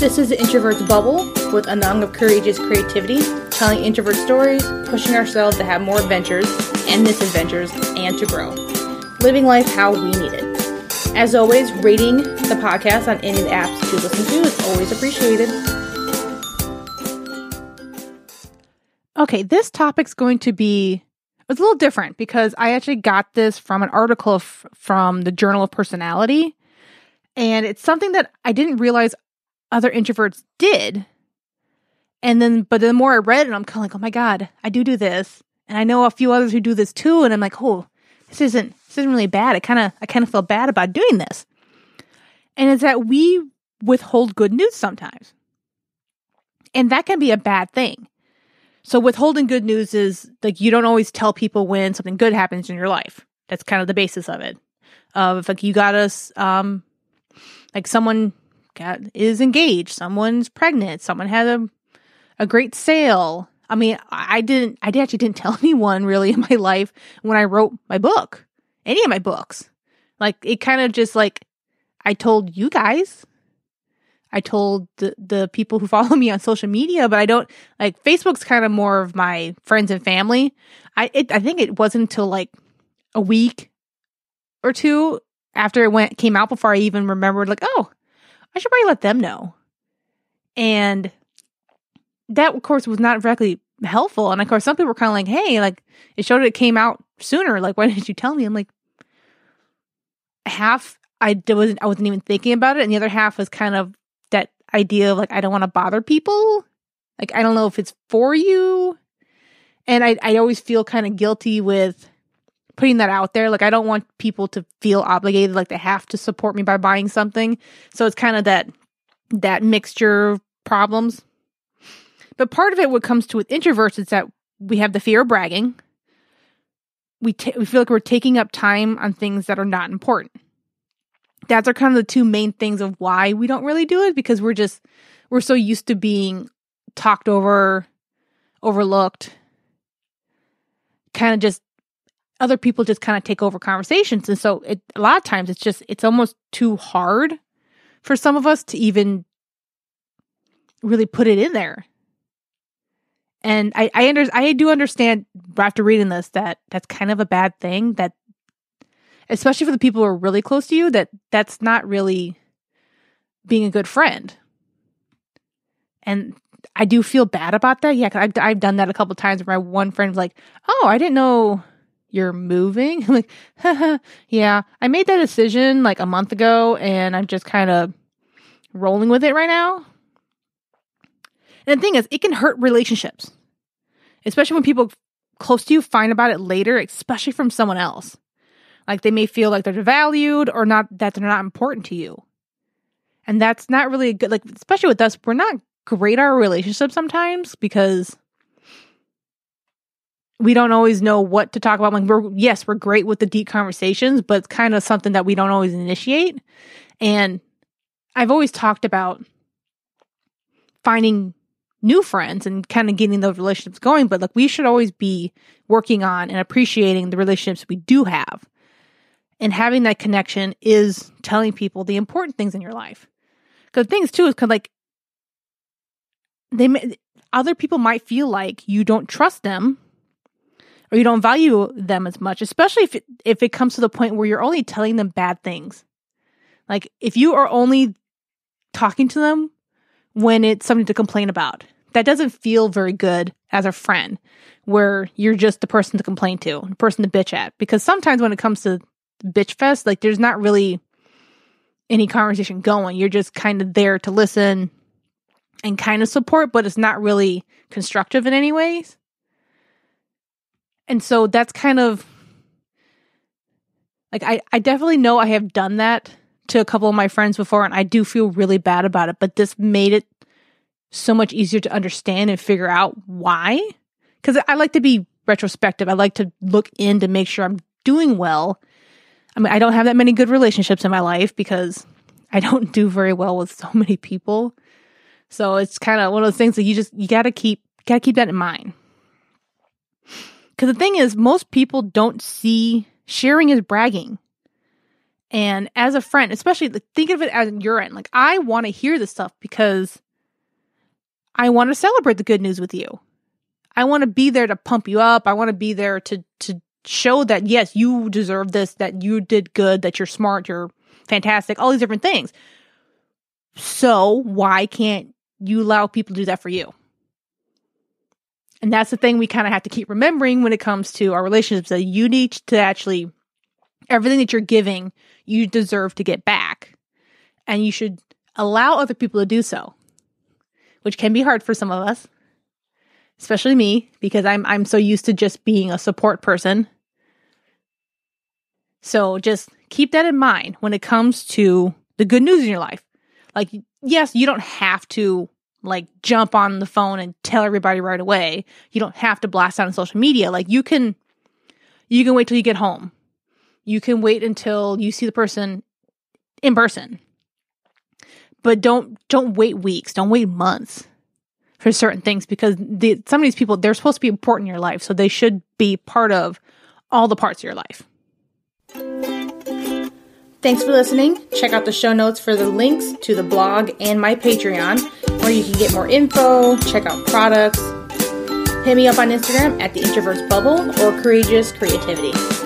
This is the Introvert's Bubble with a nung of courageous creativity, telling introvert stories, pushing ourselves to have more adventures and misadventures, and to grow. Living life how we need it. As always, rating the podcast on any apps to listen to is always appreciated. Okay, this topic's going to be it's a little different because I actually got this from an article f- from the Journal of Personality, and it's something that I didn't realize other introverts did. And then, but the more I read it, I'm kind of like, oh my god, I do do this, and I know a few others who do this too, and I'm like, oh, this isn't this isn't really bad. I kind of I kind of feel bad about doing this, and it's that we withhold good news sometimes, and that can be a bad thing. So withholding good news is like you don't always tell people when something good happens in your life. That's kind of the basis of it. Of like you got us, um, like someone got is engaged, someone's pregnant, someone had a a great sale. I mean, I didn't, I actually didn't tell anyone really in my life when I wrote my book, any of my books. Like it kind of just like I told you guys I told the, the people who follow me on social media, but I don't like Facebook's kind of more of my friends and family. I it, I think it wasn't until like a week or two after it went came out before I even remembered like, oh, I should probably let them know. And that of course was not directly helpful. And of course some people were kind of like, hey, like it showed it came out sooner. Like, why didn't you tell me? I'm like half I wasn't I wasn't even thinking about it, and the other half was kind of that idea of like I don't want to bother people. Like I don't know if it's for you. And I I always feel kind of guilty with putting that out there. Like I don't want people to feel obligated like they have to support me by buying something. So it's kind of that that mixture of problems. But part of it what comes to with introverts is that we have the fear of bragging. We t- we feel like we're taking up time on things that are not important that's are kind of the two main things of why we don't really do it because we're just we're so used to being talked over overlooked kind of just other people just kind of take over conversations and so it, a lot of times it's just it's almost too hard for some of us to even really put it in there and i i under, i do understand after reading this that that's kind of a bad thing that especially for the people who are really close to you, that that's not really being a good friend. And I do feel bad about that. Yeah, I've, I've done that a couple times where my one friend was like, Oh, I didn't know you're moving. I'm like, yeah, I made that decision like a month ago and I'm just kind of rolling with it right now. And the thing is, it can hurt relationships, especially when people close to you find about it later, especially from someone else. Like they may feel like they're devalued or not that they're not important to you. And that's not really good like especially with us, we're not great at our relationships sometimes because we don't always know what to talk about. Like we're yes, we're great with the deep conversations, but it's kind of something that we don't always initiate. And I've always talked about finding new friends and kind of getting those relationships going, but like we should always be working on and appreciating the relationships we do have and having that connection is telling people the important things in your life. Because things too is kind of like they may, other people might feel like you don't trust them or you don't value them as much, especially if it, if it comes to the point where you're only telling them bad things. Like if you are only talking to them when it's something to complain about, that doesn't feel very good as a friend where you're just the person to complain to, the person to bitch at. Because sometimes when it comes to bitch fest. Like there's not really any conversation going. You're just kind of there to listen and kind of support, but it's not really constructive in any ways. And so that's kind of like I, I definitely know I have done that to a couple of my friends before and I do feel really bad about it, but this made it so much easier to understand and figure out why. Cause I like to be retrospective. I like to look in to make sure I'm doing well I mean, I don't have that many good relationships in my life because I don't do very well with so many people. So it's kind of one of those things that you just you got to keep got to keep that in mind. Cuz the thing is most people don't see sharing as bragging. And as a friend, especially think of it as your end. Like I want to hear this stuff because I want to celebrate the good news with you. I want to be there to pump you up. I want to be there to to show that yes, you deserve this, that you did good, that you're smart, you're fantastic, all these different things. So why can't you allow people to do that for you? And that's the thing we kind of have to keep remembering when it comes to our relationships that you need to actually, everything that you're giving, you deserve to get back. And you should allow other people to do so, which can be hard for some of us, especially me, because I'm, I'm so used to just being a support person. So just keep that in mind when it comes to the good news in your life. Like, yes, you don't have to like jump on the phone and tell everybody right away. You don't have to blast out on social media. Like you can you can wait till you get home. You can wait until you see the person in person. But don't don't wait weeks, don't wait months for certain things because the, some of these people they're supposed to be important in your life, so they should be part of all the parts of your life. Thanks for listening. Check out the show notes for the links to the blog and my Patreon, where you can get more info, check out products. Hit me up on Instagram at the Introverts Bubble or Courageous Creativity.